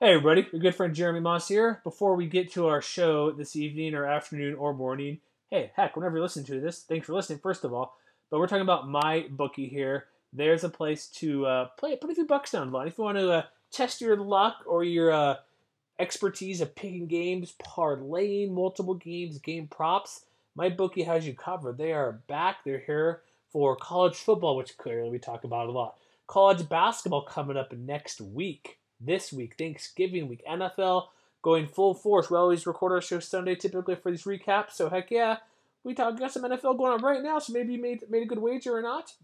Hey, everybody, your good friend Jeremy Moss here. Before we get to our show this evening or afternoon or morning, hey, heck, whenever you listen to this, thanks for listening, first of all. But we're talking about MyBookie here. There's a place to uh, play, put a few bucks down, Vaughn. If you want to uh, test your luck or your uh, expertise of picking games, parlaying multiple games, game props, MyBookie has you covered. They are back. They're here for college football, which clearly we talk about a lot. College basketball coming up next week this week, Thanksgiving week, NFL going full force. We always record our show Sunday typically for these recaps. So heck yeah, we talk got some NFL going on right now. So maybe you made made a good wager or not.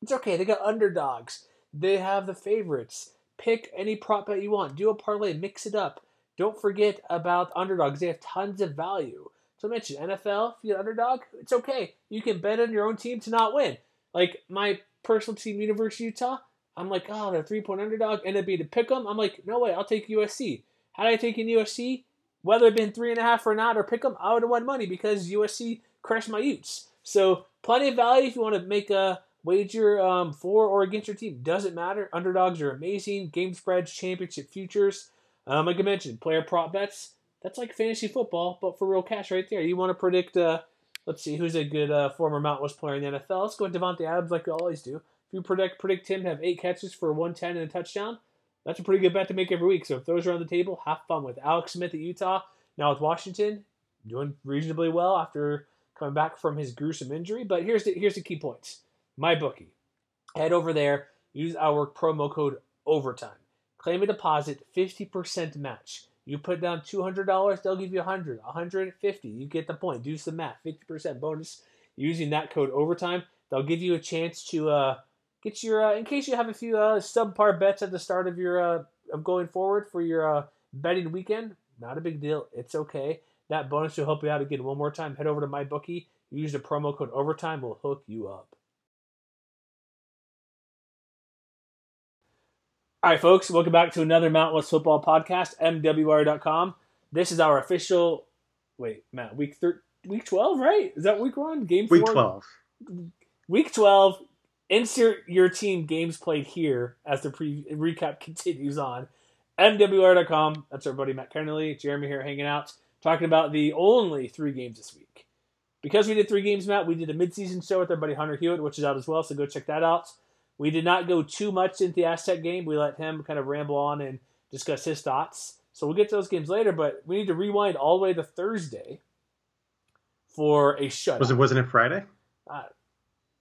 It's okay. They got underdogs. They have the favorites. Pick any prop bet you want. Do a parlay. Mix it up. Don't forget about underdogs. They have tons of value. So I mentioned NFL. If you underdog, it's okay. You can bet on your own team to not win. Like my personal team, University Utah. I'm like, oh, they're three point up being to pick them. I'm like, no way, I'll take USC. Had I taken USC, whether it been three and a half or not, or pick them, I would have won money because USC crushed my Utes. So plenty of value if you want to make a wager um, for or against your team. Doesn't matter. Underdogs are amazing. Game spreads, championship futures. Um, like I mentioned, player prop bets. That's like fantasy football, but for real cash right there. You want to predict, uh, let's see, who's a good uh, former Mount West player in the NFL? Let's go with Davante Adams like we always do. If you predict predict him to have eight catches for 110 and a touchdown, that's a pretty good bet to make every week. So if those are on the table, have fun with Alex Smith at Utah. Now with Washington, doing reasonably well after coming back from his gruesome injury. But here's the here's the key points. MyBookie. Head over there, use our promo code overtime. Claim a deposit, 50% match. You put down $200, they'll give you 100, 150. You get the point. Do some math. 50% bonus using that code overtime. They'll give you a chance to uh, get your uh, in case you have a few uh, subpar bets at the start of your uh, of going forward for your uh, betting weekend. Not a big deal. It's okay. That bonus will help you out again. One more time, head over to MyBookie. Use the promo code overtime. We'll hook you up. All right, folks. Welcome back to another Mountain West Football Podcast. MWR.com. This is our official. Wait, Matt. Week thir- week twelve, right? Is that week one? Game week four? twelve. Week twelve Insert your team games played here as the pre- recap continues on. MWR.com. That's our buddy Matt Kennelly, Jeremy here hanging out, talking about the only three games this week. Because we did three games, Matt, we did a midseason show with our buddy Hunter Hewitt, which is out as well, so go check that out. We did not go too much into the Aztec game. We let him kind of ramble on and discuss his thoughts. So we'll get to those games later, but we need to rewind all the way to Thursday for a shutout. Was it wasn't it Friday? Uh,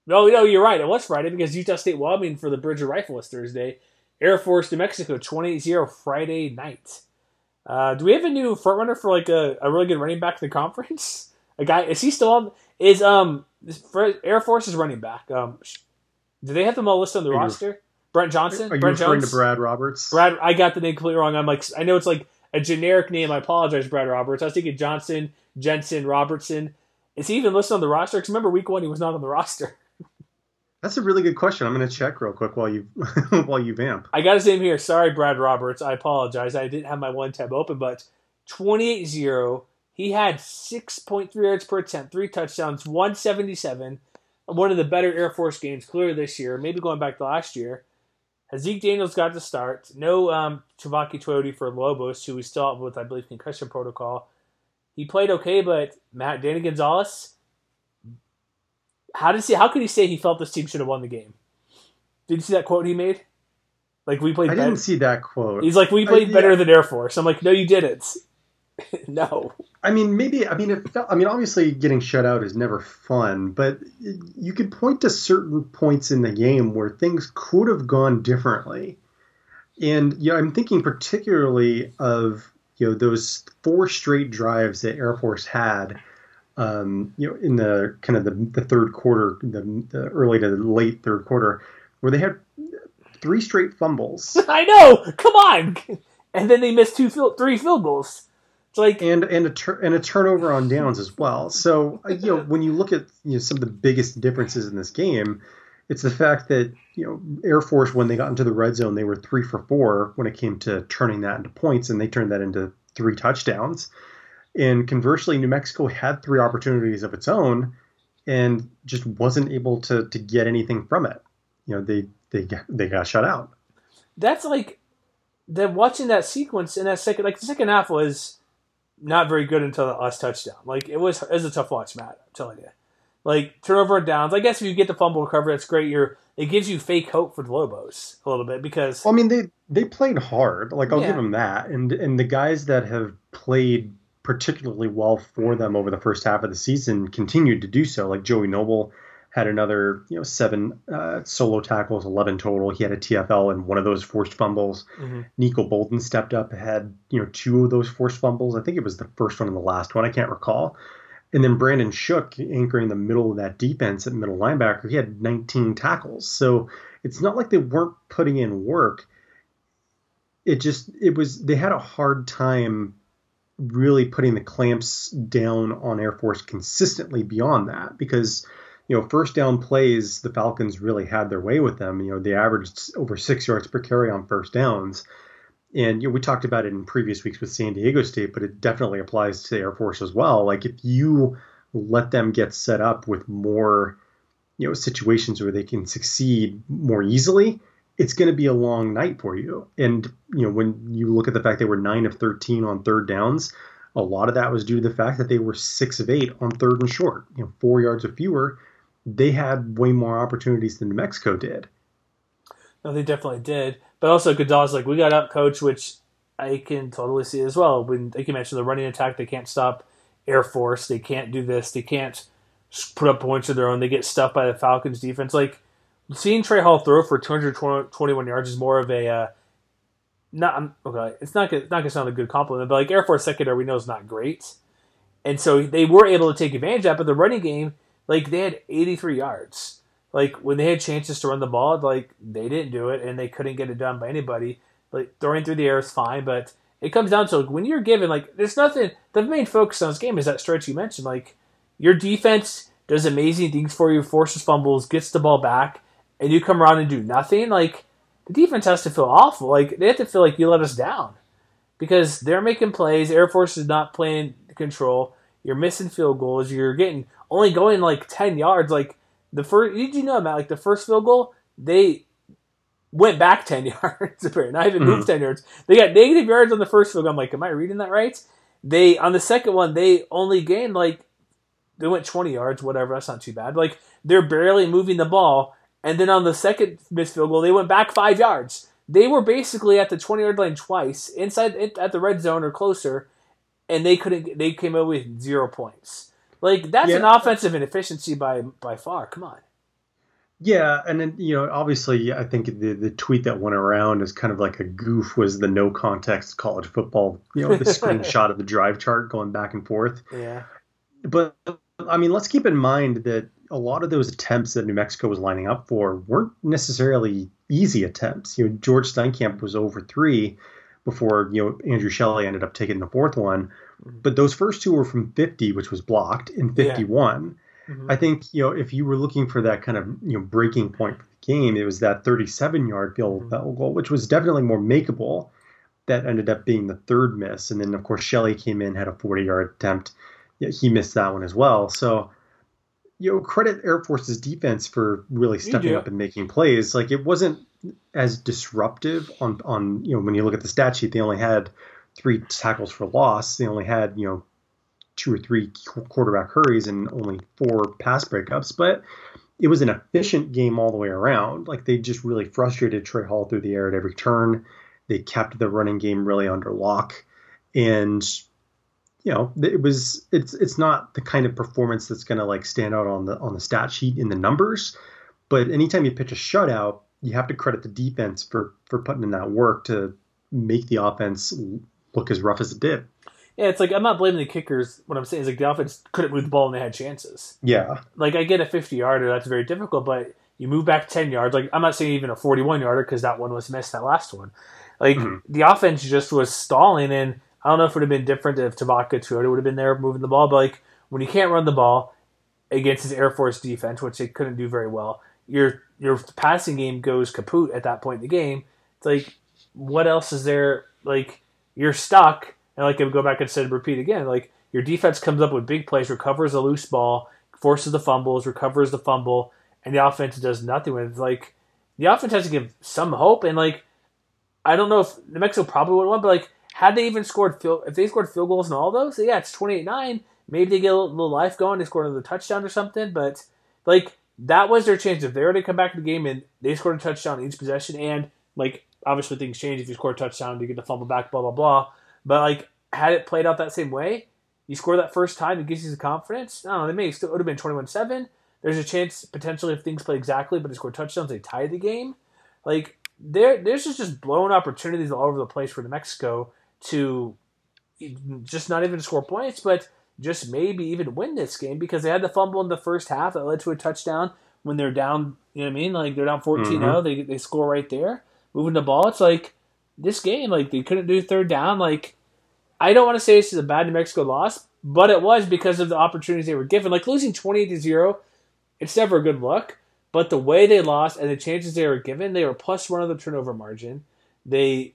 no, no, you're right. It was Friday because Utah State Wyoming for the Bridger Rifle was Thursday. Air Force New Mexico 28-0 Friday night. Uh, do we have a new front runner for like a, a really good running back in the conference? A guy is he still on? Is um Air Force is running back? Um, do they have them all listed on the are roster? You, Brent Johnson. Are you Brent referring Jones? to Brad Roberts? Brad, I got the name completely wrong. I'm like, I know it's like a generic name. I apologize, Brad Roberts. I was thinking Johnson, Jensen, Robertson. Is he even listed on the roster? Because remember, week one he was not on the roster. That's a really good question. I'm going to check real quick while you while you vamp. I got his name here. Sorry, Brad Roberts. I apologize. I didn't have my one tab open, but 28-0. He had 6.3 yards per attempt, three touchdowns, 177. One of the better Air Force games clearly this year, maybe going back to last year. Zeke Daniels got the start. No um, Tevaka Tuioti for Lobos, who still have with, I believe, concussion protocol. He played okay, but Matt Danny Gonzales how does he? How could he say he felt this team should have won the game? Did you see that quote he made? Like we played. I better. didn't see that quote. He's like, we played I, better yeah. than Air Force. I'm like, no, you didn't. no. I mean, maybe. I mean, it felt, I mean, obviously, getting shut out is never fun, but you could point to certain points in the game where things could have gone differently. And yeah, I'm thinking particularly of you know those four straight drives that Air Force had um, you know, in the kind of the, the third quarter, the, the, early to late third quarter, where they had three straight fumbles. I know. Come on. And then they missed two field, three field goals. It's like and and a tur- and a turnover on downs as well. So uh, you know when you look at you know some of the biggest differences in this game, it's the fact that you know Air Force when they got into the red zone they were three for four when it came to turning that into points, and they turned that into three touchdowns. And conversely, New Mexico had three opportunities of its own and just wasn't able to to get anything from it. You know, they they got, they got shut out. That's like then watching that sequence in that second, like the second half was not very good until the last touchdown. Like it was, it was a tough watch, Matt. I'm telling you. Like turnover downs. I guess if you get the fumble recovery, that's great. You're it gives you fake hope for the Lobos a little bit because. Well, I mean, they they played hard. Like I'll yeah. give them that, and and the guys that have played particularly well for them over the first half of the season continued to do so. Like Joey Noble had another, you know, seven uh, solo tackles, eleven total. He had a TFL and one of those forced fumbles. Mm-hmm. Nico Bolden stepped up, had you know two of those forced fumbles. I think it was the first one and the last one. I can't recall. And then Brandon Shook anchoring the middle of that defense at middle linebacker. He had 19 tackles. So it's not like they weren't putting in work. It just it was they had a hard time really putting the clamps down on Air Force consistently beyond that because you know, first down plays, the Falcons really had their way with them. You know, they averaged over six yards per carry on first downs. And you know, we talked about it in previous weeks with San Diego State, but it definitely applies to Air Force as well. Like if you let them get set up with more, you know, situations where they can succeed more easily, it's going to be a long night for you. And you know, when you look at the fact they were nine of thirteen on third downs, a lot of that was due to the fact that they were six of eight on third and short. You know, four yards or fewer they had way more opportunities than New Mexico did. No, they definitely did. But also, Goodell's like, we got up coach, which I can totally see as well. When, like you mentioned, the running attack, they can't stop Air Force. They can't do this. They can't put up points of their own. They get stuffed by the Falcons defense. Like, seeing Trae Hall throw for 221 yards is more of a. Uh, not okay. It's not it's not gonna sound a good compliment, but like Air Force secondary, we know is not great, and so they were able to take advantage of that. But the running game, like they had 83 yards. Like when they had chances to run the ball, like they didn't do it and they couldn't get it done by anybody. Like throwing through the air is fine, but it comes down to like, when you're given like there's nothing. The main focus on this game is that stretch you mentioned. Like your defense does amazing things for you, forces fumbles, gets the ball back, and you come around and do nothing. Like the defense has to feel awful. Like they have to feel like you let us down because they're making plays. Air Force is not playing control. You're missing field goals. You're getting only going like ten yards. Like the first, did you know Matt? Like the first field goal, they went back ten yards. Apparently, not even moved mm-hmm. ten yards. They got negative yards on the first field goal. I'm like, am I reading that right? They on the second one, they only gained like they went 20 yards, whatever. That's not too bad. Like they're barely moving the ball, and then on the second missed field goal, they went back five yards. They were basically at the 20 yard line twice, inside at the red zone or closer, and they couldn't. They came out with zero points. Like that's yeah. an offensive inefficiency by by far. Come on. Yeah, and then you know, obviously, I think the the tweet that went around is kind of like a goof was the no context college football. You know, the screenshot of the drive chart going back and forth. Yeah. But I mean, let's keep in mind that a lot of those attempts that New Mexico was lining up for weren't necessarily easy attempts. You know, George Steinkamp was over three before you know Andrew Shelley ended up taking the fourth one. But those first two were from 50, which was blocked, and 51. Yeah. Mm-hmm. I think you know if you were looking for that kind of you know breaking point for the game, it was that 37 yard field mm-hmm. goal, which was definitely more makeable. That ended up being the third miss, and then of course Shelley came in had a 40 yard attempt. Yeah, he missed that one as well. So you know credit Air Force's defense for really stepping up and making plays. Like it wasn't as disruptive on on you know when you look at the stat sheet, they only had three tackles for loss. They only had, you know, two or three quarterback hurries and only four pass breakups, but it was an efficient game all the way around. Like they just really frustrated Trae Hall through the air at every turn. They kept the running game really under lock, and you know it was it's it's not the kind of performance that's going to like stand out on the on the stat sheet in the numbers. But anytime you pitch a shutout, you have to credit the defense for for putting in that work to make the offense look as rough as it did. Yeah, it's like I'm not blaming the kickers. What I'm saying is like the offense couldn't move the ball and they had chances. Yeah. Like I get a 50 yarder, that's very difficult, but you move back 10 yards. Like I'm not saying even a 41 yarder because that one was missed, that last one. Like mm-hmm. the offense just was stalling, and I don't know if it would have been different if Tevaka Tuioti would have been there moving the ball, but like when you can't run the ball against his Air Force defense, which they couldn't do very well, your your passing game goes kaput at that point in the game. It's like what else is there? Like you're stuck. And like I go back and said, repeat again, like your defense comes up with big plays, recovers a loose ball, forces the fumbles, recovers the fumble, and the offense does nothing with it. Like the offense has to give some hope. And like I don't know if New Mexico probably would won, but like had they even scored field, if they scored field goals in all those, yeah, it's 28-9. Maybe they get a little, life going, they scored another touchdown or something, but like that was their chance. If they were to come back to the game and they scored a touchdown each possession, and like obviously things change if you score a touchdown, you get the fumble back, blah blah blah. But like had it played out that same way, you score that first time, it gives you the confidence. I don't know, they may still would have been 21-7. There's a chance potentially if things play exactly, but they score touchdowns, they tie the game. Like there, there's just just blown opportunities all over the place for New Mexico to just not even score points, but just maybe even win this game because they had the fumble in the first half that led to a touchdown when they're down, you know what I mean? Like they're down 14 0, mm-hmm. they, they score right there, moving the ball. It's like this game, like they couldn't do third down. Like, I don't want to say this is a bad New Mexico loss, but it was because of the opportunities they were given. Like losing 28 to 0, it's never a good look. But the way they lost and the chances they were given, they were plus one of the turnover margin. They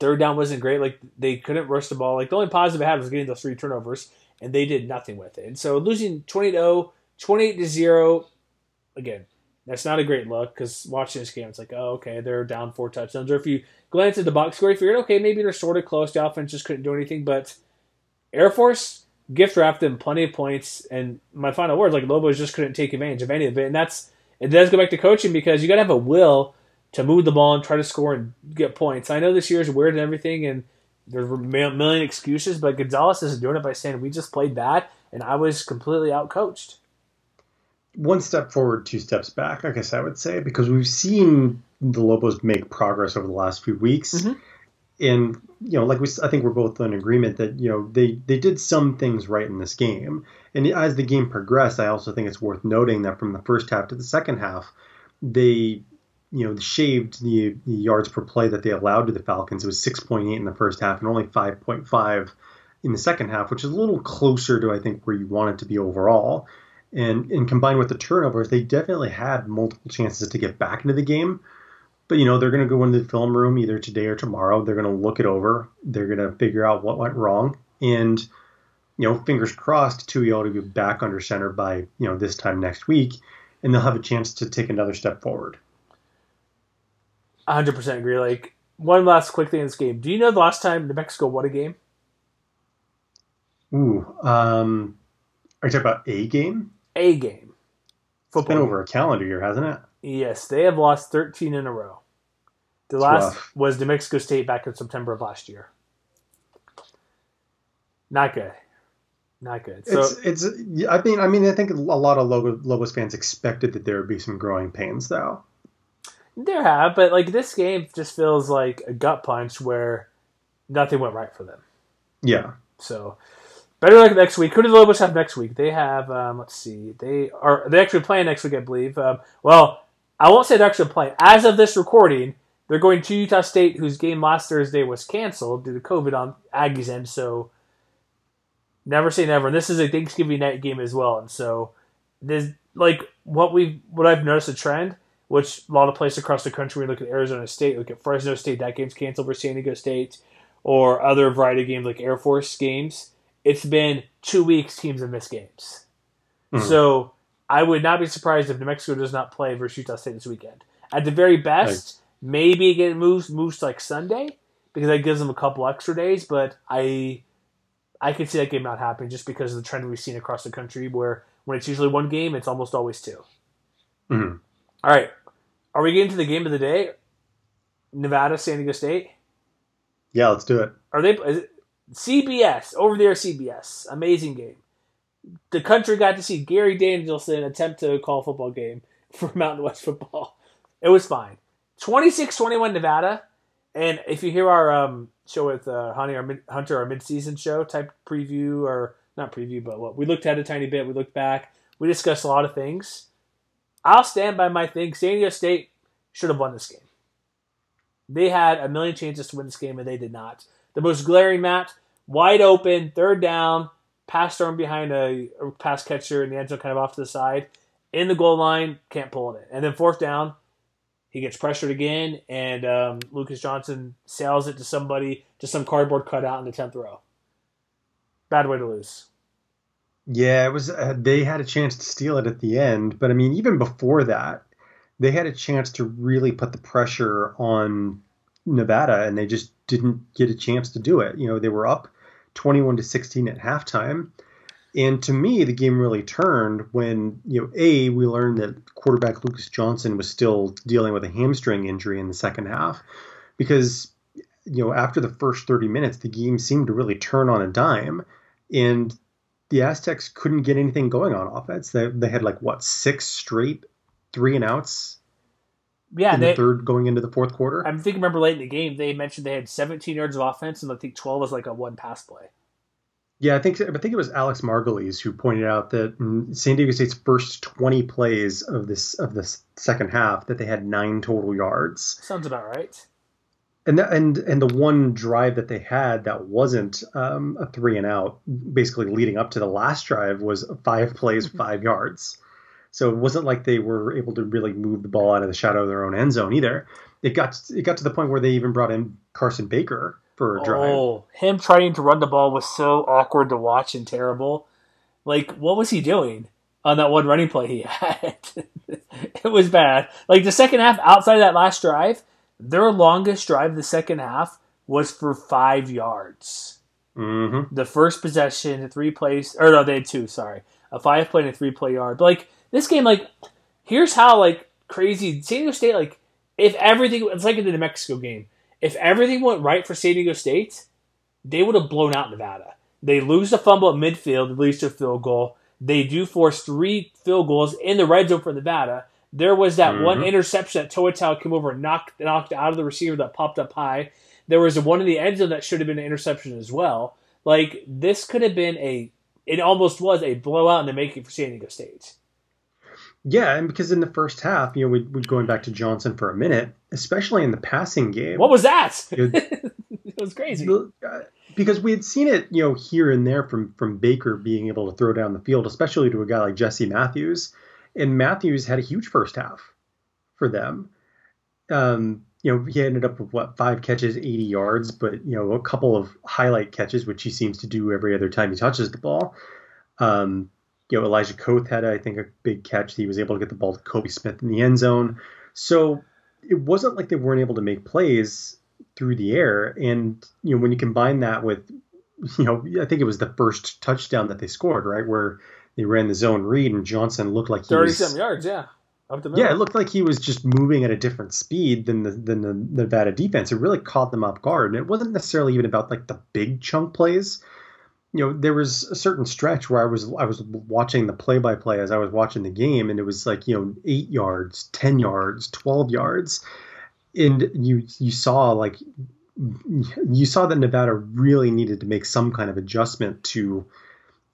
third down wasn't great. Like they couldn't rush the ball. Like the only positive I had was getting those three turnovers, and they did nothing with it. And so losing 20 0, 28 to 0, again, that's not a great look because watching this game, it's like, oh, okay, they're down four touchdowns. Or if you glance at the box score, you figured, okay, maybe they're sort of close. The offense just couldn't do anything. But Air Force gift wrapped them plenty of points. And my final words, like Lobos just couldn't take advantage of any of it. And that's it does go back to coaching because you got to have a will to move the ball and try to score and get points. I know this year is weird and everything, and there's a million excuses, but Gonzales is doing it by saying we just played bad, and I was completely outcoached. One step forward, two steps back, I guess I would say, because we've seen the Lobos make progress over the last few weeks. Mm-hmm. And you know, like we, I think we're both in agreement that you know they they did some things right in this game. And as the game progressed, I also think it's worth noting that from the first half to the second half, they you know, shaved the, yards per play that they allowed to the Falcons. It was 6.8 in the first half and only 5.5 in the second half, which is a little closer to I think where you want it to be overall. And and combined with the turnovers, they definitely had multiple chances to get back into the game. But you know, they're going to go into the film room either today or tomorrow. They're going to look it over. They're going to figure out what went wrong, and you know, fingers crossed, Tui to be back under center by you know this time next week, and they'll have a chance to take another step forward. 100% agree. Like, one last quick thing in this game. Do you know the last time New Mexico won a game? Ooh, um, are you talking about a game? A game. Football. It's been over a calendar year, hasn't it? Yes, they have lost 13 in a row. The it's last rough. was New Mexico State back in September of last year. Not good. Not good. So, it's it's. I mean, I mean, I think a lot of Lobos fans expected that there would be some growing pains, though. There have, but like this game just feels like a gut punch where nothing went right for them. Yeah. So better luck next week. Who do the Lobos have next week? They have um, let's see, they are they actually playing next week, I believe. Um, well, I won't say they're actually playing. As of this recording, they're going to Utah State, whose game last Thursday was canceled due to COVID on Aggie's end. So never say never. And this is a Thanksgiving night game as well, and so there's like what we what I've noticed a trend which a lot of places across the country, we look at Arizona State, look at Fresno State, that game's canceled for San Diego State, or other variety of games like Air Force games. It's been two weeks teams have missed games. Mm-hmm. So I would not be surprised if New Mexico does not play versus Utah State this weekend. At the very best, maybe it moves moves to like Sunday because that gives them a couple extra days. But I I could see that game not happening just because of the trend we've seen across the country, where when it's usually one game, it's almost always 2 mm-hmm. All right, are we getting to the game of the day? Nevada, San Diego State. Yeah, let's do it. Are they it, CBS over there? CBS, amazing game. The country got to see Gary Danielson attempt to call a football game for Mountain West football. It was fine. 26-21 Nevada. And if you hear our um, show with uh, Honey, our mid, Hunter, our mid-season show type preview, or not preview, but what we looked at a tiny bit. We looked back. We discussed a lot of things. I'll stand by my thing. San Diego State should have won this game. They had a million chances to win this game, and they did not. The most glaring match, wide open, third down, pass thrown behind a, a pass catcher in the end zone, kind of off to the side. In the goal line, can't pull it. And then fourth down, he gets pressured again, and um, Lucas Johnson sails it to somebody, to some cardboard cutout in the 10th row. Bad way to lose. Yeah, it was. Uh, they had a chance to steal it at the end, but I mean, even before that, they had a chance to really put the pressure on Nevada, and they just didn't get a chance to do it. You know, they were up 21 to 16 at halftime. And to me, the game really turned when, you know, A, we learned that quarterback Lucas Johnson was still dealing with a hamstring injury in the second half. Because, you know, after the first 30 minutes, the game seemed to really turn on a dime. And the Aztecs couldn't get anything going on offense. They, they had like, what, six straight three and outs yeah, in they, the third going into the fourth quarter. I think remember late in the game they mentioned they had 17 yards of offense and I think 12 was like a one pass play. Yeah, I think I think it was Alex Margulies who pointed out that in San Diego State's first 20 plays of this of this second half that they had nine total yards. Sounds about right. And that, and and the one drive that they had that wasn't um, a three and out, basically leading up to the last drive, was five plays, five yards. So it wasn't like they were able to really move the ball out of the shadow of their own end zone either. It got it got to the point where they even brought in Carson Baker for a drive. Oh, him trying to run the ball was so awkward to watch and terrible. Like, what was he doing on that one running play he had? it was bad. Like the second half, outside of that last drive, their longest drive the second half was for five yards. Mm-hmm. The first possession, the three plays, or no, they had two. Sorry, a five play and a three play yard. But like this game, like here's how like crazy San Diego State. Like if everything, it's like in the New Mexico game. If everything went right for San Diego State, they would have blown out Nevada. They lose the fumble at midfield, leads to a field goal. They do force three field goals in the red zone for Nevada. There was that Mhm. one interception that Toa came over and knocked knocked out of the receiver that popped up high. There was one in the end zone that should have been an interception as well. Like this could have been a, it almost was a blowout in the making for San Diego State. Yeah, and because in the first half, you know, we we going back to Johnson for a minute, especially in the passing game. What was that? It- it was crazy. Uh, because we had seen it, you know, here and there from from Baker being able to throw down the field, especially to a guy like Jesse Matthews, and Matthews had a huge first half for them. Um, you know, he ended up with what five catches, 80 yards, but you know, a couple of highlight catches, which he seems to do every other time he touches the ball. Um, you know, Elijah Koth had, I think, a big catch. He was able to get the ball to Kobe Smith in the end zone. So it wasn't like they weren't able to make plays through the air. And you know, when you combine that with, you know, I think it was the first touchdown that they scored, right, where they ran the zone read and Johnson looked like he Thirty was, some yards, yeah, up the middle. yeah, it looked like he was just moving at a different speed than the than the Nevada defense. It really caught them off guard, and it wasn't necessarily even about like the big chunk plays. You know, there was a certain stretch where I was I was watching the play by play as I was watching the game, and it was like you know eight yards, ten yards, twelve yards, and you you saw like you saw that Nevada really needed to make some kind of adjustment to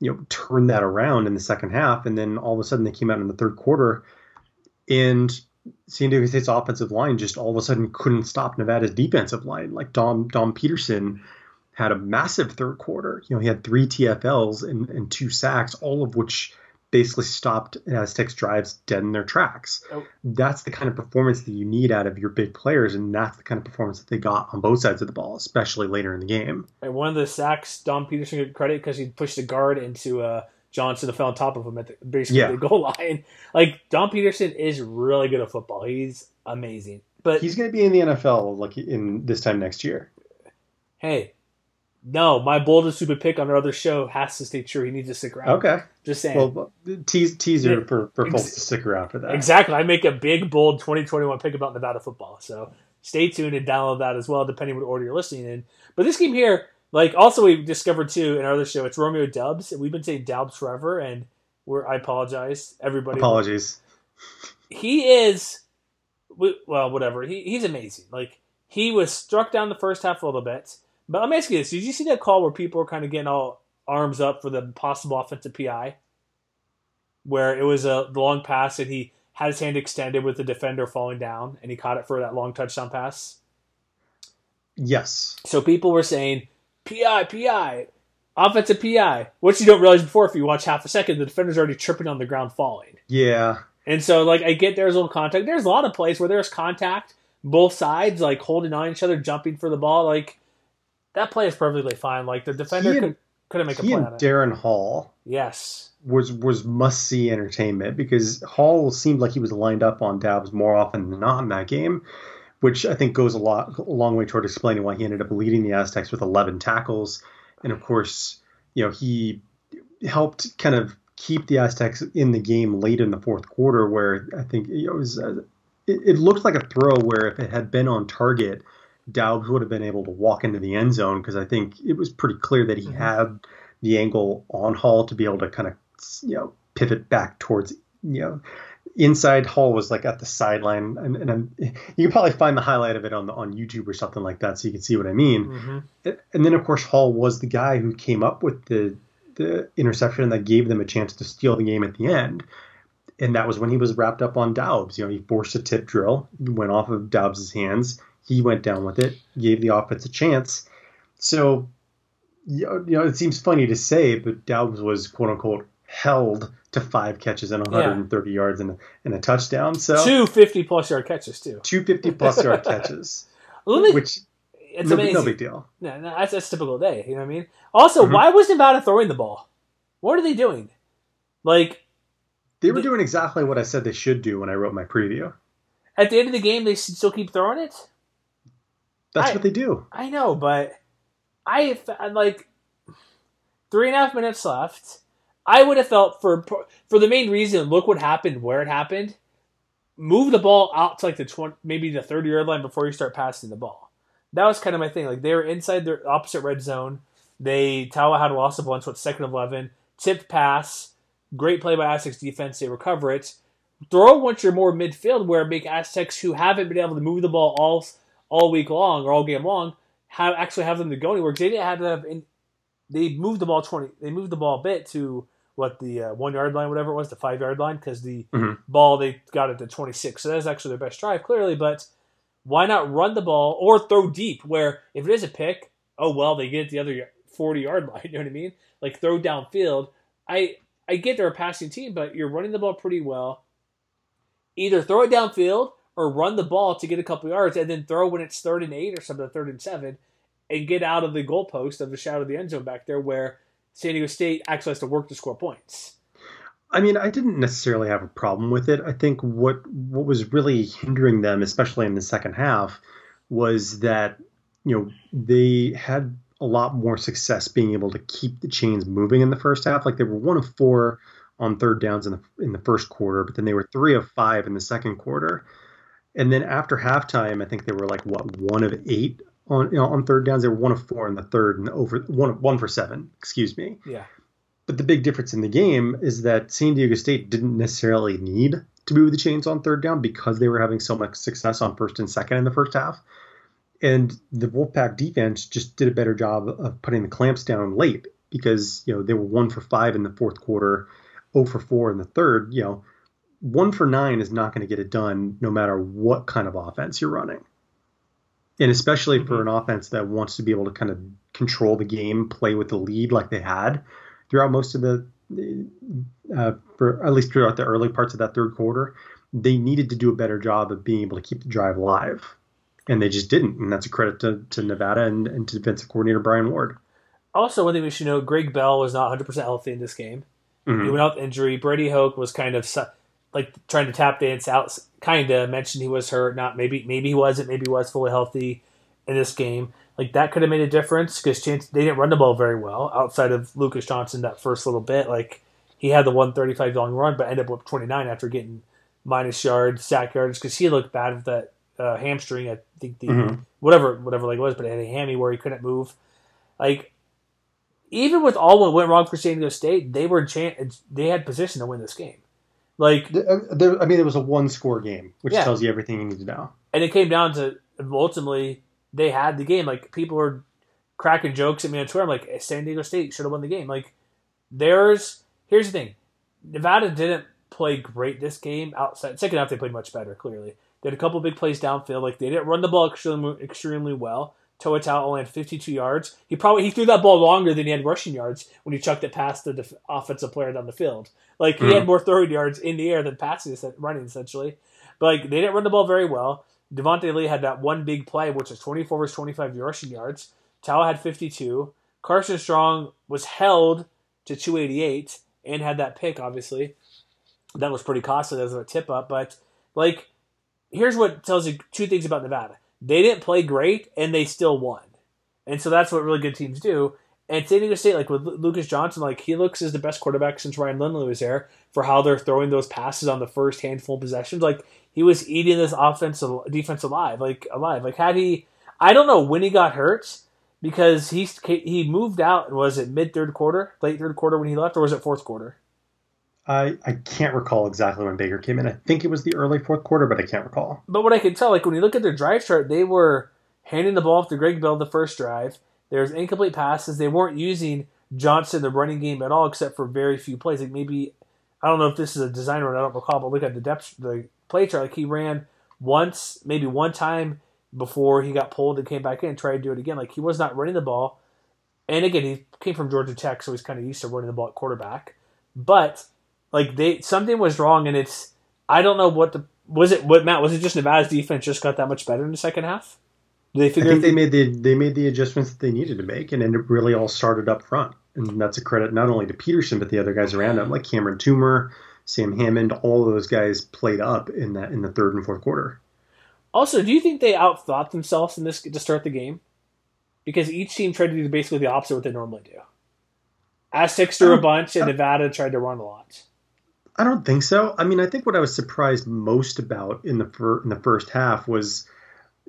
you know turn that around in the second half, and then all of a sudden they came out in the third quarter and San Diego State's offensive line just all of a sudden couldn't stop Nevada's defensive line. Like Dom Dom Peterson had a massive third quarter. You know, he had three TFLs and, and two sacks, all of which basically stopped Aztecs drives dead in their tracks. Oh. That's the kind of performance that you need out of your big players, and that's the kind of performance that they got on both sides of the ball, especially later in the game. And one of the sacks, Dom Peterson get credit because he pushed the guard into uh, Johnson to fell on top of him at the, basically Yeah. the goal line. Like Dom Peterson is really good at football. He's amazing. But He's going to be in the NFL like in this time next year. hey, no, my bold and stupid pick on our other show has to stay true. He needs to stick around. Okay. Just saying. Well, tease, teaser Yeah. for, for folks to stick around for that. Exactly. I make a big, bold 2021 pick about Nevada football. So stay tuned and download that as well, depending what order you're listening in. But this game here, like, also we discovered too in our other show, it's Romeo Doubs. And we've been saying Doubs forever, and we're I apologize, everybody. Apologies. He is, well, whatever. He, he's amazing. Like, he was struck down the first half a little bit. But let me ask you this: Did you see that call where people were kind of getting all arms up for the possible offensive PI? Where it was a long pass and he had his hand extended with the defender falling down, and he caught it for that long touchdown pass. Yes. So people were saying PI, PI, offensive PI. What you don't realize before, if you watch half a second, the defender's already tripping on the ground, falling. Yeah. And so, like, I get there's a little contact. There's a lot of plays where there's contact, both sides, like holding on each other, jumping for the ball. Like that play is perfectly fine. Like the defender and- could couldn't make a play and on it. Darren Hall yes, was was must see entertainment because Hall seemed like he was lined up on Doubs more often than not in that game. which I think goes a lot a long way toward explaining why he ended up leading the Aztecs with 11 tackles. And of course, you know, he helped kind of keep the Aztecs in the game late in the fourth quarter, where I think it was uh, it, it, looked like a throw where if it had been on target, Doubs would have been able to walk into the end zone because I think it was pretty clear that he mm-hmm. had the angle on Hall to be able to kind of you know pivot back towards you know inside Hall was like at the sideline, and, and I'm, you can probably find the highlight of it on the, on YouTube or something like that, so you can see what I mean. Mm-hmm. And then of course Hall was the guy who came up with the the interception that gave them a chance to steal the game at the end. And that was when he was wrapped up on Doubs. You know, he forced a tip drill, went off of Doubs' hands. He went down with it, gave the offense a chance. So, you know, it seems funny to say, but Doubs was quote unquote held to five catches and 130 yeah. yards and a, and a touchdown. So two 50 plus yard catches too. Two 50 plus yard catches, which it's no, amazing. No big deal. No, no that's, that's a typical day. You know what I mean? Also, mm-hmm. why was Nevada throwing the ball? What are they doing? Like they were doing exactly what I said they should do when I wrote my preview. At the end of the game, they still keep throwing it. That's I, what they do. I know, but I like three and a half minutes left. I would have felt for for the main reason. Look what happened, where it happened. Move the ball out to like the twenty, maybe the thirty yard line before you start passing the ball. That was kind of my thing. Like they were inside their opposite red zone. They Taulia had lost a bunch. What second eleven? Tipped pass. Great play by Aztecs defense. They recover it. Throw once you're more midfield, where make Aztecs who haven't been able to move the ball all all week long or all game long have actually have them to go anywhere. Because they didn't have to have. In, they moved the ball twenty. They moved the ball a bit to what the uh, one yard line, whatever it was, the five yard line, because the mm-hmm. ball they got it to 26. So that's actually their best drive, clearly. But why not run the ball or throw deep? Where if it is a pick, oh well, they get the other 40 yard line. You know what I mean? Like throw downfield. I I get they're a passing team, but you're running the ball pretty well. Either throw it downfield or run the ball to get a couple yards, and then throw when it's third and eight or something, third and seven, and get out of the goalpost of the shadow of the end zone back there where San Diego State actually has to work to score points. I mean, I didn't necessarily have a problem with it. I think what what was really hindering them, especially in the second half, was that you know they had a lot more success being able to keep the chains moving in the first half. Like they were one of four on third downs in the in the first quarter, but then they were three of five in the second quarter. And then after halftime, I think they were like what one of eight on you know, on third downs. They were one of four in the third and over one one for seven. Excuse me. Yeah. But the big difference in the game is that San Diego State didn't necessarily need to move the chains on third down because they were having so much success on first and second in the first half. And the Wolfpack defense just did a better job of putting the clamps down late because, you know, they were one for five in the fourth quarter, 0 for four in the third. You know, one for nine is not going to get it done no matter what kind of offense you're running and especially mm-hmm. for an offense that wants to be able to kind of control the game, play with the lead like they had throughout most of the, uh, for at least throughout the early parts of that third quarter, they needed to do a better job of being able to keep the drive live, and they just didn't. And that's a credit to, to Nevada and, and to defensive coordinator Brian Ward. Also, one thing we should know: Greg Bell was not 100 percent healthy in this game. Mm-hmm. He went out with injury. Brady Hoke was kind of like trying to tap dance out. Kind of mentioned he was hurt. Not maybe maybe he wasn't. Maybe he was fully healthy in this game. Like that could have made a difference because chance they didn't run the ball very well outside of Lucas Johnson that first little bit. Like he had the 135 long run, but ended up with 29 after getting minus yards, sack yards because he looked bad with that uh, hamstring. I think the mm-hmm. whatever whatever leg was, but it had a hammy where he couldn't move. Like even with all what went wrong for San Diego State, they were chan- they had position to win this game. Like, uh, there, I mean, it was a one score game, which yeah. tells you everything you need to know. And it came down to ultimately they had the game. Like people were cracking jokes at me on Twitter. I'm like, San Diego State should have won the game. Like, there's here's the thing, Nevada didn't play great this game. Outside second half, they played much better. Clearly, they had a couple big plays downfield. Like they didn't run the ball extremely extremely well. Toa only had 52 yards. He probably he threw that ball longer than he had rushing yards when he chucked it past the def- offensive player down the field. Like he mm-hmm. had more throwing yards in the air than passing, running essentially. But like they didn't run the ball very well. Devonte Lee had that one big play, which was 24 versus 25 rushing yards. Toa had 52. Carson Strong was held to 288 and had that pick, obviously. That was pretty costly as a tip up, but like here's what tells you two things about Nevada. They didn't play great, and they still won. And so that's what really good teams do. And San Diego State, like with Lucas Johnson, like he looks as the best quarterback since Ryan Lindley was there for how they're throwing those passes on the first handful of possessions. Like he was eating this offensive defense alive, like alive. Like had he, I don't know when he got hurt because he he moved out. Was it mid third quarter, late third quarter when he left, or was it fourth quarter? I, I can't recall exactly when Baker came in. I think it was the early fourth quarter, but I can't recall. But what I can tell, like when you look at their drive chart, they were handing the ball off to Greg Bell the first drive. There's incomplete passes. They weren't using Johnson the running game at all, except for very few plays. Like maybe I don't know if this is a designer, or I don't recall, but look at the depth, the play chart. Like he ran once, maybe one time before he got pulled and came back in and tried to do it again. Like he was not running the ball. And again, he came from Georgia Tech, so he's kind of used to running the ball at quarterback. But like they something was wrong, and it's I don't know what the was it. What Matt was it? Just Nevada's defense just got that much better in the second half. Did they figure? I think they made the they made the adjustments that they needed to make, and it really all started up front. And that's a credit not only to Peterson but the other guys around him, like Cameron Toomer, Sam Hammond. All of those guys played up in that in the third and fourth quarter. Also, do you think they outthought themselves in this to start the game? Because each team tried to do basically the opposite of what they normally do. Aztecs threw a um, bunch, and uh, Nevada tried to run a lot. I don't think so. I mean, I think what I was surprised most about in the fir- in the first half was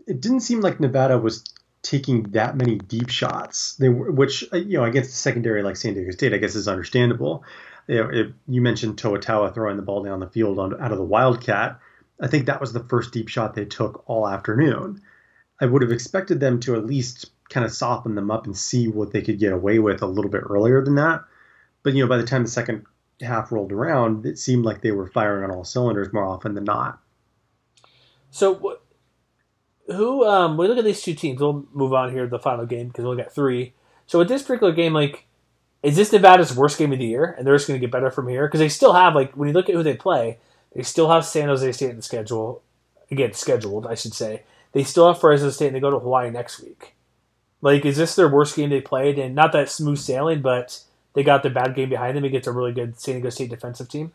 it didn't seem like Nevada was taking that many deep shots. They were, which uh, you know against the secondary like San Diego State, I guess is understandable. You, know, if you mentioned Toa Taua throwing the ball down the field on, out of the Wildcat. I think that was the first deep shot they took all afternoon. I would have expected them to at least kind of soften them up and see what they could get away with a little bit earlier than that. But you know, by the time the second half rolled around, it seemed like they were firing on all cylinders more often than not. So, who? Um, we look at these two teams. We'll move on here to the final game because we'll get three. So, with this particular game, like, is this Nevada's worst game of the year, and they're just going to get better from here? Because they still have, like, when you look at who they play, they still have San Jose State in the schedule. Again, scheduled, I should say. They still have Fresno State, and they go to Hawaii next week. Like, is this their worst game they played? And not that smooth sailing, but they got the bad game behind them against a really good San Diego State defensive team?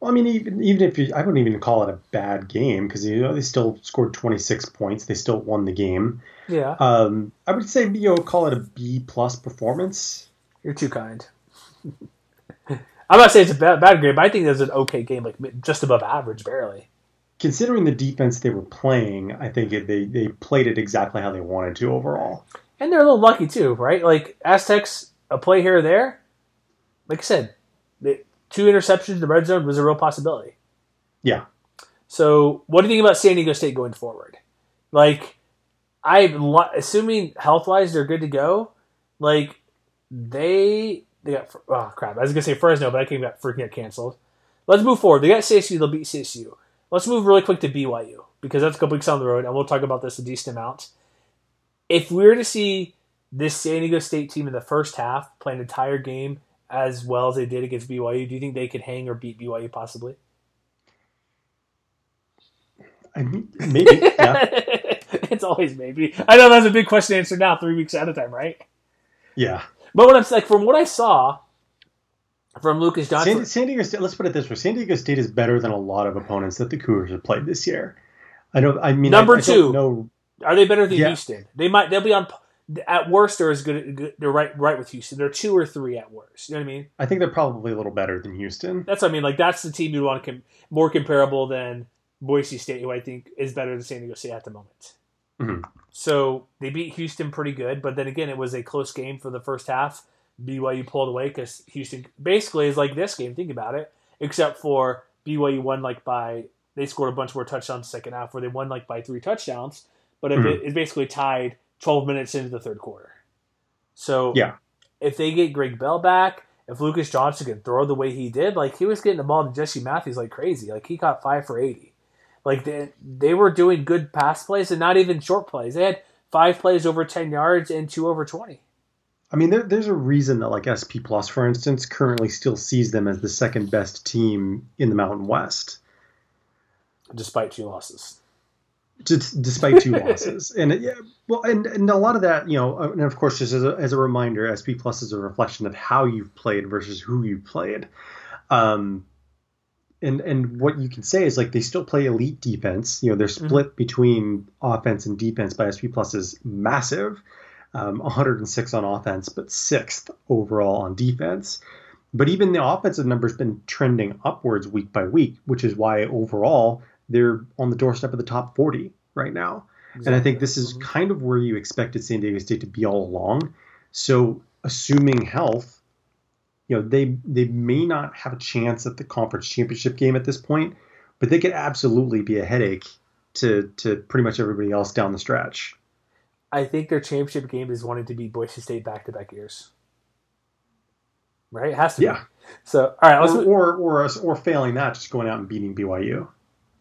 Well, I mean, even even if you, I wouldn't even call it a bad game because you know they still scored 26 points, they still won the game. Yeah. Um, I would say you know call it a B plus performance. You're too kind. I'm not saying it's a bad, bad game, but I think it was an okay game, like just above average, barely. Considering the defense they were playing, I think it, they they played it exactly how they wanted to overall. And they're a little lucky too, right? Like Aztecs a play here or there, like I said, the two interceptions in the red zone was a real possibility. Yeah. So, what do you think about San Diego State going forward? Like, I assuming health wise they're good to go. Like, they they got oh crap. I was gonna say Fresno, but I think got freaking got canceled. Let's move forward. They got CSU. They'll beat CSU. Let's move really quick to BYU because that's a couple weeks on the road, and we'll talk about this a decent amount. If we were to see this San Diego State team in the first half play an entire game as well as they did against BYU, do you think they could hang or beat BYU possibly? I mean, maybe. Yeah. it's always maybe. I know that's a big question to answer now, three weeks at a time, right? Yeah. But what I'm like, from what I saw from Lucas Johnson, San, San Diego State. Let's put it this way: San Diego State is better than a lot of opponents that the Cougars have played this year. I don't. I mean, number I, I two. No, are they better than yeah. Houston? They might. They'll be on at worst they're as good, they're right right with Houston. They're two or three at worst. You know what I mean? I think they're probably a little better than Houston. That's what I mean. Like that's the team you want to com- more comparable than Boise State, who I think is better than San Diego State at the moment. Mm-hmm. So they beat Houston pretty good, but then again, it was a close game for the first half. BYU pulled away because Houston basically is like this game. Think about it, except for BYU won like by they scored a bunch more touchdowns second half, where they won like by three touchdowns, but mm-hmm. it, it's basically tied 12 minutes into the third quarter. So yeah, if they get Greg Bell back, if Lucas Johnson can throw the way he did, like he was getting the ball to Jesse Matthews like crazy. Like he caught five for 80. Like they, they were doing good pass plays and not even short plays. They had five plays over 10 yards and two over 20. I mean, there, there's a reason that like SP Plus, for instance, currently still sees them as the second best team in the Mountain West, despite two losses just despite two losses. And yeah, well, and, and a lot of that, you know, and of course, just as a, as a reminder, SP Plus is a reflection of how you've played versus who you played. Um, and and what you can say is like they still play elite defense. You know, their Mm-hmm. split between offense and defense by SP plus is massive. Um, 106 on offense, but sixth overall on defense. But even the offensive numbers been trending upwards week by week, which is why overall they're on the doorstep of the top 40 right now. And I think this is Mhm. kind of where you expected San Diego State to be all along. So, assuming health, you know, they they may not have a chance at the conference championship game at this point, but they could absolutely be a headache to to pretty much everybody else down the stretch. I think their championship game is wanting to be Boise State back to back years. Right? It has to Yeah. be. So, all right, let's. Or or or, or failing that, just going out and beating BYU.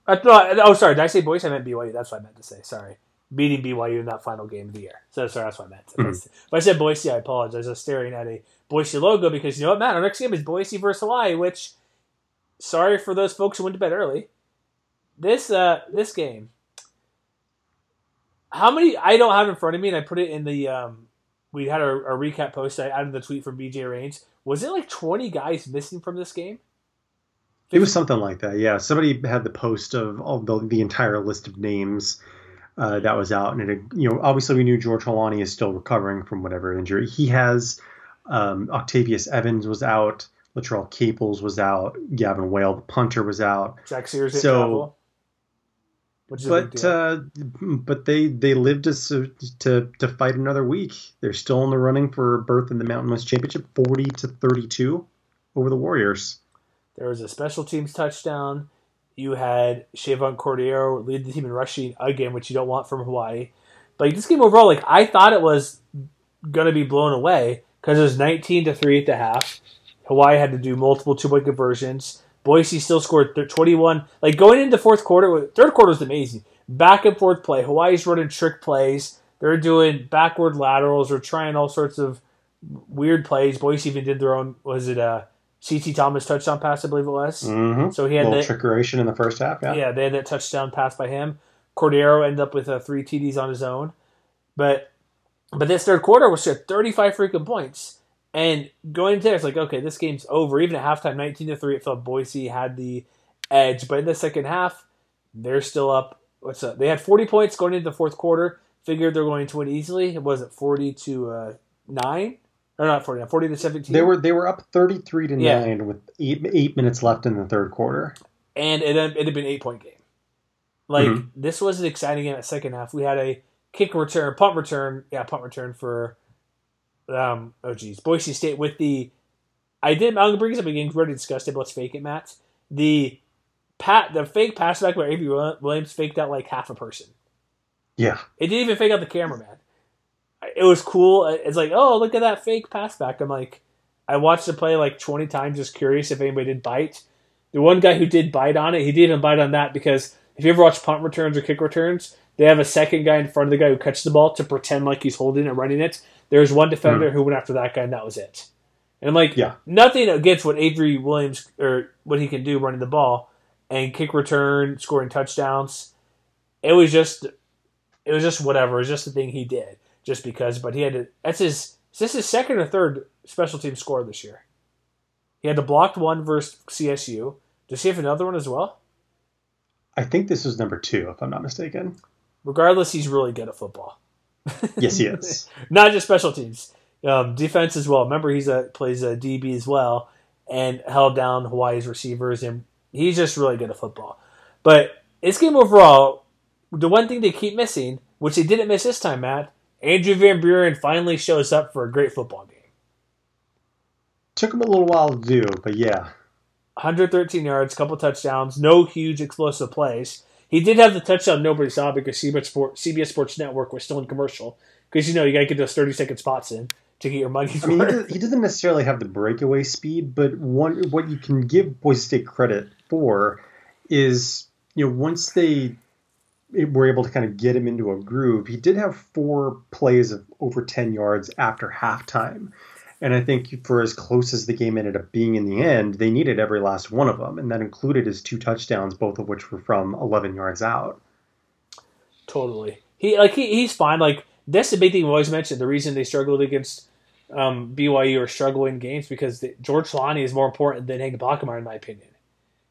I thought, oh, sorry. Did I say Boise? I meant BYU. That's what I meant to say. Sorry. Beating BYU in that final game of the year. So, sorry, that's what I meant. If, I, Mhm. if I said Boise, I apologize. I was staring at a Boise logo because you know what, Matt? Our next game is Boise versus Hawaii, which, sorry for those folks who went to bed early. This uh this game, how many? I don't have in front of me, and I put it in the. um We had our recap post. I added the tweet from BJ Rains. Was it like 20 guys missing from this game? It was something like that. Yeah, somebody had the post of all the, the entire list of names uh, that was out, and it, you know, obviously we knew George Holani is still recovering from whatever injury he has. Um, Octavius Evans was out. Latrell Caples was out. Gavin Whale, the punter, was out. Jack Sears So- travel. Which is a big But uh, but they they lived to to to fight another week. They're still in the running for a berth in the Mountain West Championship, forty to thirty two over the Warriors. There was a special teams touchdown. You had Chevan Cordeiro lead the team in rushing again, which you don't want from Hawaii. But like, this game overall, like I thought it was gonna be blown away because it was 19 to three at the half. Hawaii had to do multiple two point conversions. Boise still scored th- 21. Like going into fourth quarter, third quarter was amazing. Back and forth play. Hawaii's running trick plays. They're doing backward laterals or trying all sorts of weird plays. Boise even did their own. Was it a CT Thomas touchdown pass? I believe it was. Mm-hmm. So he had little the, trickeration in the first half. Yeah. yeah, they had that touchdown pass by him. Cordeiro ended up with uh, three TDs on his own, but but this third quarter was at 35 freaking points. And going into there, it's like okay, this game's over. Even at halftime, 19 to three, it felt Boise had the edge. But in the second half, they're still up. What's up? They had 40 points going into the fourth quarter. Figured they're going to win easily. It was at 40 to uh, nine or not 40, 40 to 17. They were they were up thirty three to Yeah. nine with eight eight minutes left in the third quarter. and it had, it had been an eight point game. Like Mhm. this was an exciting game at second half. We had a kick return, punt return, yeah, punt return for um oh geez, Boise State with the I did I'm gonna bring this up again. We already discussed it, but let's fake it, Matt. The pat the fake pass back where Avery Williams faked out like half a person. Yeah, It didn't even fake out the cameraman. It was cool. Uh, it's like, oh, look at that fake pass back. I'm like, I watched the play like 20 times, just curious if anybody did bite. The one guy who did bite on it, he didn't bite on that because if you ever watch punt returns or kick returns, they have a second guy in front of the guy who catches the ball to pretend like he's holding and running it. There's one defender hmm. who went after that guy, and that was it. And I'm like, Yeah. nothing against what Avery Williams or what he can do running the ball and kick return, scoring touchdowns. It was just it was just whatever. It was just the thing he did, just because. But he had to. That's his. Is this his second or third special team score this year? He had the blocked one versus CSU. Does he have another one as well? I think this was number two, if I'm not mistaken. Regardless, he's really good at football. Yes, he is. Not just special teams, um, defense as well. Remember, he's a plays a DB as well, and held down Hawaii's receivers, and he's just really good at football. But this game overall, the one thing they keep missing, which they didn't miss this time, Matt, Andrew Van Buren finally shows up for a great football game. Took him a little while to do, but yeah. 113 yards, couple touchdowns, no huge explosive plays. He did have the touchdown nobody saw because CBS, Sport, CBS Sports Network was still in commercial. Because, you know, you got to get those 30 second spots in to get your money I mean, he, does, he doesn't necessarily have the breakaway speed, but one what you can give Boise State credit for is you know once they were able to kind of get him into a groove, he did have four plays of over ten yards after halftime, and I think for as close as the game ended up being in the end, they needed every last one of them, and that included his two touchdowns, both of which were from eleven yards out. Totally. He like he, he's fine. Like that's the big thing we always mentioned. The reason they struggled against um, BYU or struggle in games because the, George Holani is more important than Hank Bachmeier, in my opinion.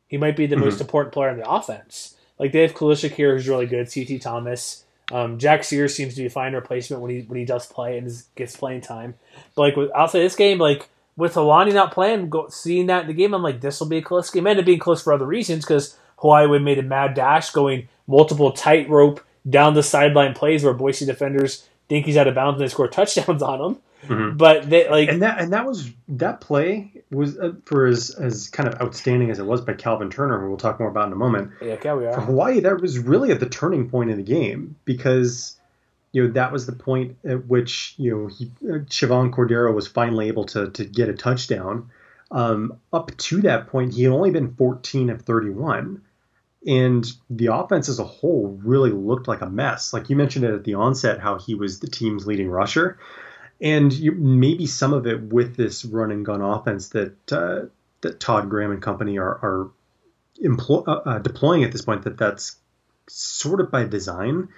He might be the mm-hmm. most important player on the offense. Like they have Kulisic here, who's really good. CT Thomas, um, Jack Sears seems to be a fine replacement when he when he does play and gets playing time. But like with, of this game, like with Holani not playing, go, seeing that in the game, I'm like, this will be a close game. It ended up being close for other reasons because Hawaii would made a mad dash, going multiple tightrope down the sideline plays where Boise defenders think he's out of bounds and they score touchdowns on him. Mm-hmm. But they like and that and that was that play was uh, for as as kind of outstanding as it was by Calvin Turner, who we'll talk more about in a moment. Yeah, okay, we are. For Hawaii, that was really at the turning point in the game because you know that was the point at which you know he, uh, Chevan Cordeiro was finally able to to get a touchdown. Um, up to that point, he had only been 14 of 31 and the offense as a whole really looked like a mess. Like you mentioned it at the onset, how he was the team's leading rusher, and you, maybe some of it with this run and gun offense that uh, that Todd Graham and company are are uh, uh, deploying at this point. That that's sort of by design.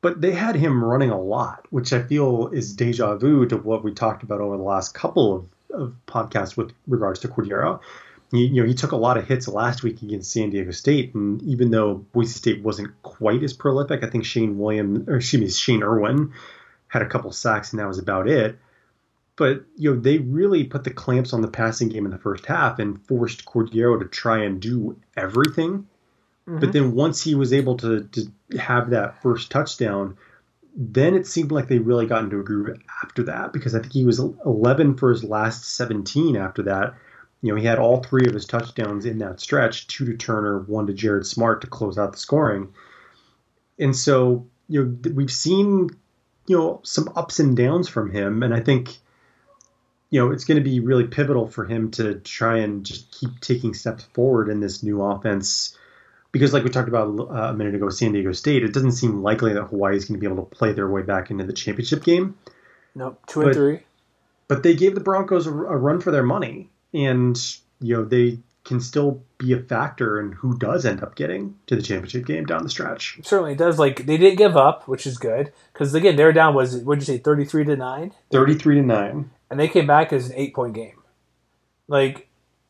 But they had him running a lot, which I feel is deja vu to what we talked about over the last couple of, of podcasts with regards to Cordeiro he, you know, he took a lot of hits last week against San Diego State, and even though Boise State wasn't quite as prolific, I think Shane Williams, or excuse me, Shane Irwin had a couple sacks, and that was about it. But you know, they really put the clamps on the passing game in the first half and forced Cordeiro to try and do everything. Mm-hmm. But then once he was able to, to have that first touchdown, then it seemed like they really got into a groove after that because I think he was 11 for his last 17 after that you know, he had all three of his touchdowns in that stretch, two to Turner, one to Jared Smart to close out the scoring. And so, you know, we've seen, you know, some ups and downs from him. And I think, you know, it's going to be really pivotal for him to try and just keep taking steps forward in this new offense. Because, like we talked about uh, a minute ago, San Diego State, it doesn't seem likely that Hawaii is going to be able to play their way back into the championship game. Nope, two and three. But they gave the Broncos a, a run for their money and you know they can still be a factor in who does end up getting to the championship game down the stretch. Certainly it does. Like they didn't give up, which is good because again they were down was what did you say thirty three to nine? Thirty three to nine, and they came back as an eight point game. Like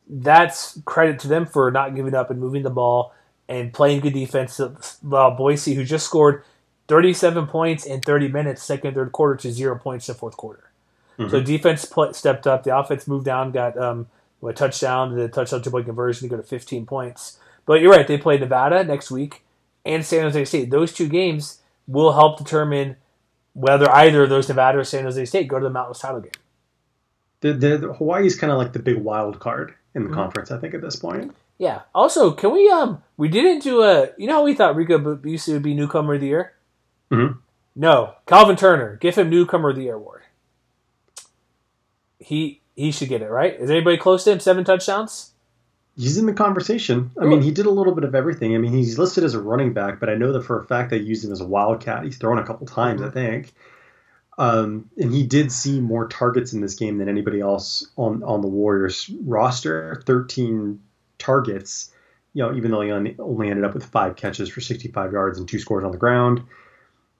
that's credit to them for not giving up and moving the ball and playing good defense. While Boise, who just scored thirty seven points in thirty minutes, second third quarter to zero points in the fourth quarter. Mm-hmm. So defense pl- stepped up. The offense moved down, got um, a touchdown, the touchdown two point conversion to go to 15 points. But you're right. They play Nevada next week and San Jose State. Those two games will help determine whether either of those Nevada or San Jose State go to the Mountain West title game. The, the, the Hawaii's kind of like the big wild card in the mm-hmm. conference, I think, at this point. Yeah. Also, can we um we didn't do a you know how we thought Rico Bussey would be newcomer of the year? Mm-hmm. No, Calvin Turner, give him newcomer of the year award he he should get it, right? Is anybody close to him? Seven touchdowns. He's in the conversation. I mean, he did a little bit of everything. I mean, he's listed as a running back, but I know that for a fact they used him as a wildcat. He's thrown a couple times, mm-hmm. I think. Um, and he did see more targets in this game than anybody else on on the Warriors roster. Thirteen targets. You know, even though he only ended up with five catches for 65 yards and two scores on the ground.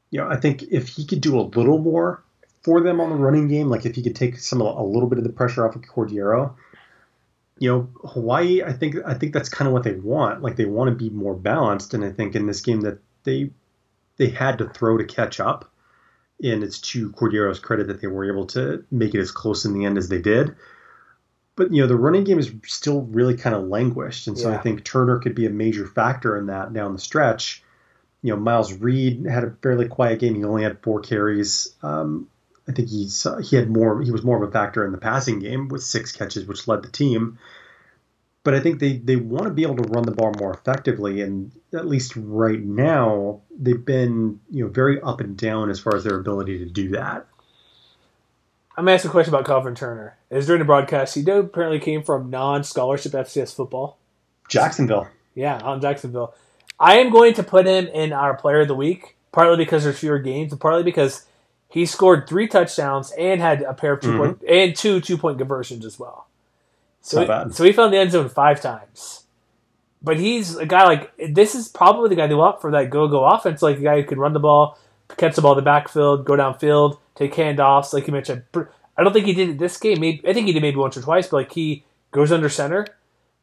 You know, I think if he could do a little more for them on the running game. Like if he could take some a little bit of the pressure off of Cordeiro, you know, Hawaii. I think I think that's kind of what they want. Like they want to be more balanced, and I think in this game that they they had to throw to catch up. And it's to Cordeiro's credit that they were able to make it as close in the end as they did. But you know, the running game is still really kind of languished, and so yeah. I think Turner could be a major factor in that down the stretch. You know, Miles Reed had a fairly quiet game. He only had four carries. Um, I think he's he had more he was more of a factor in the passing game with six catches, which led the team. But I think they, they want to be able to run the ball more effectively, and at least right now they've been you know very up and down as far as their ability to do that. I'm asking a question about Calvin Turner. Is during the broadcast, he apparently came from non-scholarship FCS football. Jacksonville. Yeah, on Jacksonville. I am going to put him in our player of the week, partly because there's fewer games, and partly because he scored three touchdowns and had a pair of 2 mm-hmm. point and two two point conversions as well. So he, so he found the end zone five times. But he's a guy like this is probably the guy they want for that go go offense, like a guy who can run the ball, catch the ball in the backfield, go downfield, take handoffs, like you mentioned. I don't think he did it this game. Maybe I think he did maybe once or twice, but like he goes under center,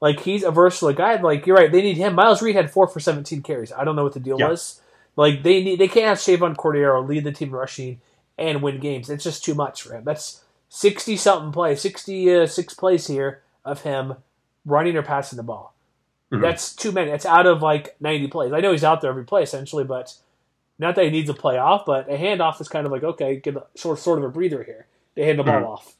Like he's a versatile guy. Like you're right, they need him. Miles Reed had four for 17 carries. I don't know what the deal was. Like they need, they can't have Chevan Cordeiro lead the team rushing and win games. It's just too much for him. That's 60 something plays, 66 plays here of him running or passing the ball. Mhm. That's too many. That's out of like 90 plays. I know he's out there every play essentially, but not that he needs a play off, but a handoff is kind of like, okay, get a, sort, sort of a breather here. They hand the ball Mhm. off.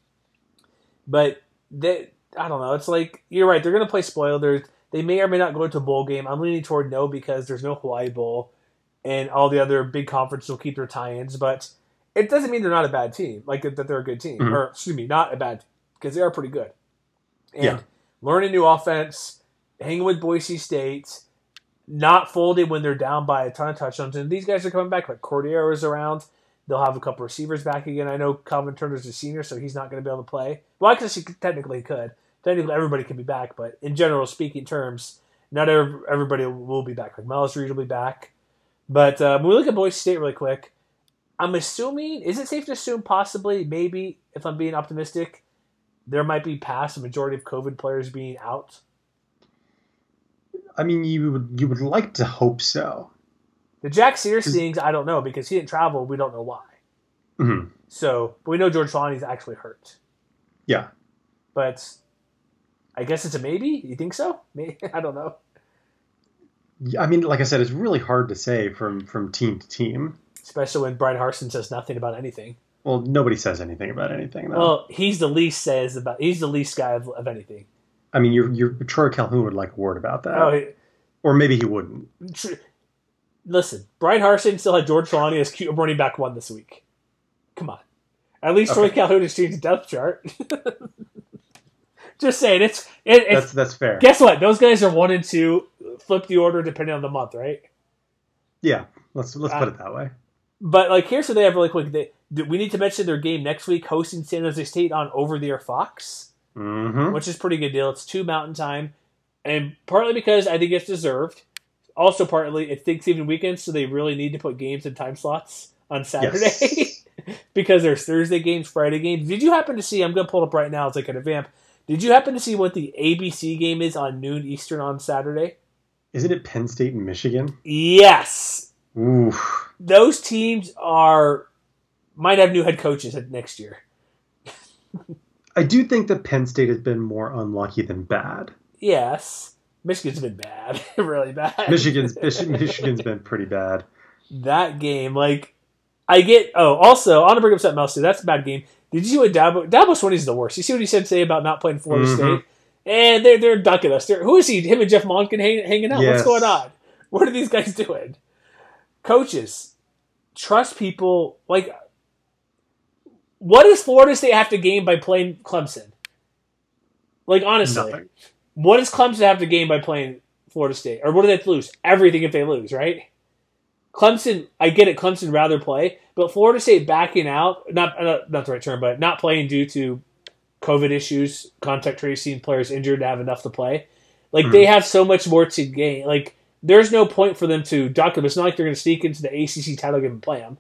But they, I don't know. It's like, you're right. They're going to play spoiled. They're, they may or may not go to a bowl game. I'm leaning toward no because there's no Hawaii Bowl and all the other big conferences will keep their tie-ins, but it doesn't mean they're not a bad team, like that they're a good team, Mhm. or excuse me, not a bad, because they are pretty good. And Yeah. learning new offense, hanging with Boise State, not folding when they're down by a ton of touchdowns, and these guys are coming back. Like Cordeiro is around, they'll have a couple receivers back again. I know Calvin Turner's a senior, so he's not going to be able to play. Well, I guess he technically could. Technically, everybody can be back, but in general speaking terms, not everybody will be back. Like Miles Reed will be back. But uh, when we look at Boise State really quick, I'm assuming, is it safe to assume possibly, maybe, if I'm being optimistic, there might be past the majority of COVID players being out? I mean, you would you would like to hope so. The Jack Sears things, I don't know because he didn't travel. We don't know why. Mhm. So, but we know George Holani's actually hurt. Yeah. But I guess it's a maybe. You think so? Maybe. I don't know. I mean, like I said, it's really hard to say from from team to team. Especially when Brian Harsin says nothing about anything. Well, nobody says anything about anything. Though. Well, he's the least says about. He's the least guy of, of anything. I mean, your your Troy Calhoun would like a word about that, Oh, he- or maybe he wouldn't. tr- listen, Brian Harsin still had George Holani as Q running back one this week. Come on, at least Troy Calhoun has changed the depth chart. Just saying, it's it, it's That's that's fair. Guess what? Those guys are one and two. Flip the order depending on the month, right? Yeah, let's let's Uh, put it that way. But like, here's what they have really quick. They, we need to mention their game next week, hosting San Jose State on Over the Air Fox, hmm which is pretty good deal. It's two Mountain Time, and partly because I think it's deserved. Also, partly it's Thanksgiving weekend, so they really need to put games in time slots on Saturday because there's Thursday games, Friday games. Did you happen to see? I'm gonna pull it up right now. It's like a vamp. Did you happen to see what the ABC game is on noon Eastern on Saturday? Isn't it Penn State and Michigan? Yes, Oof. those teams are might have new head coaches next year. I do think that Penn State has been more unlucky than bad. Yes, Michigan's been bad, really bad. Michigan's Michigan's been pretty bad. that game, like I get. Oh, also, I want to bring up something else too. That's a bad game. Did you see what Dabo? Dabo Swinney's the worst. You see what he said today about not playing Florida Mhm. State, and they're they're ducking us. They're, who is he? Him and Jeff Monken hang, hanging out. Yes. What's going on? What are these guys doing? Coaches, trust people. Like, what does Florida State have to gain by playing Clemson? Like honestly, Nothing. what does Clemson have to gain by playing Florida State? Or what do they have to lose? Everything if they lose, right? Clemson, I get it. Clemson rather play, but Florida State backing out, not uh, not the right term, but not playing due to COVID issues, contact tracing, players injured to have enough to play. Like Mhm. they have so much more to gain. Like there's no point for them to duck them. It's not like they're going to sneak into the ACC title game and play them.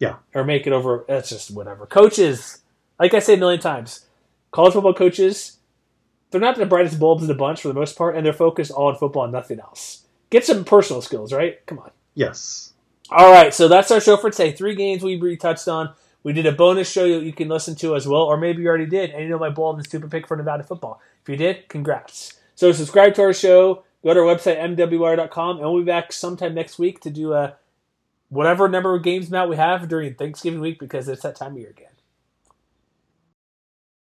Yeah. or make it over. That's just whatever. Coaches, like I say a million times, college football coaches, they're not the brightest bulbs in the bunch for the most part, and they're focused all on football and nothing else. Get some personal skills, right? Come on. Yes. All right, so that's our show for today. Three games we re touched on. We did a bonus show that you can listen to as well, or maybe you already did, and you know my bold and stupid pick for Nevada football. If you did, congrats. So subscribe to our show. Go to our website mwire.com, and we'll be back sometime next week to do a whatever number of games now we have during Thanksgiving week because it's that time of year again.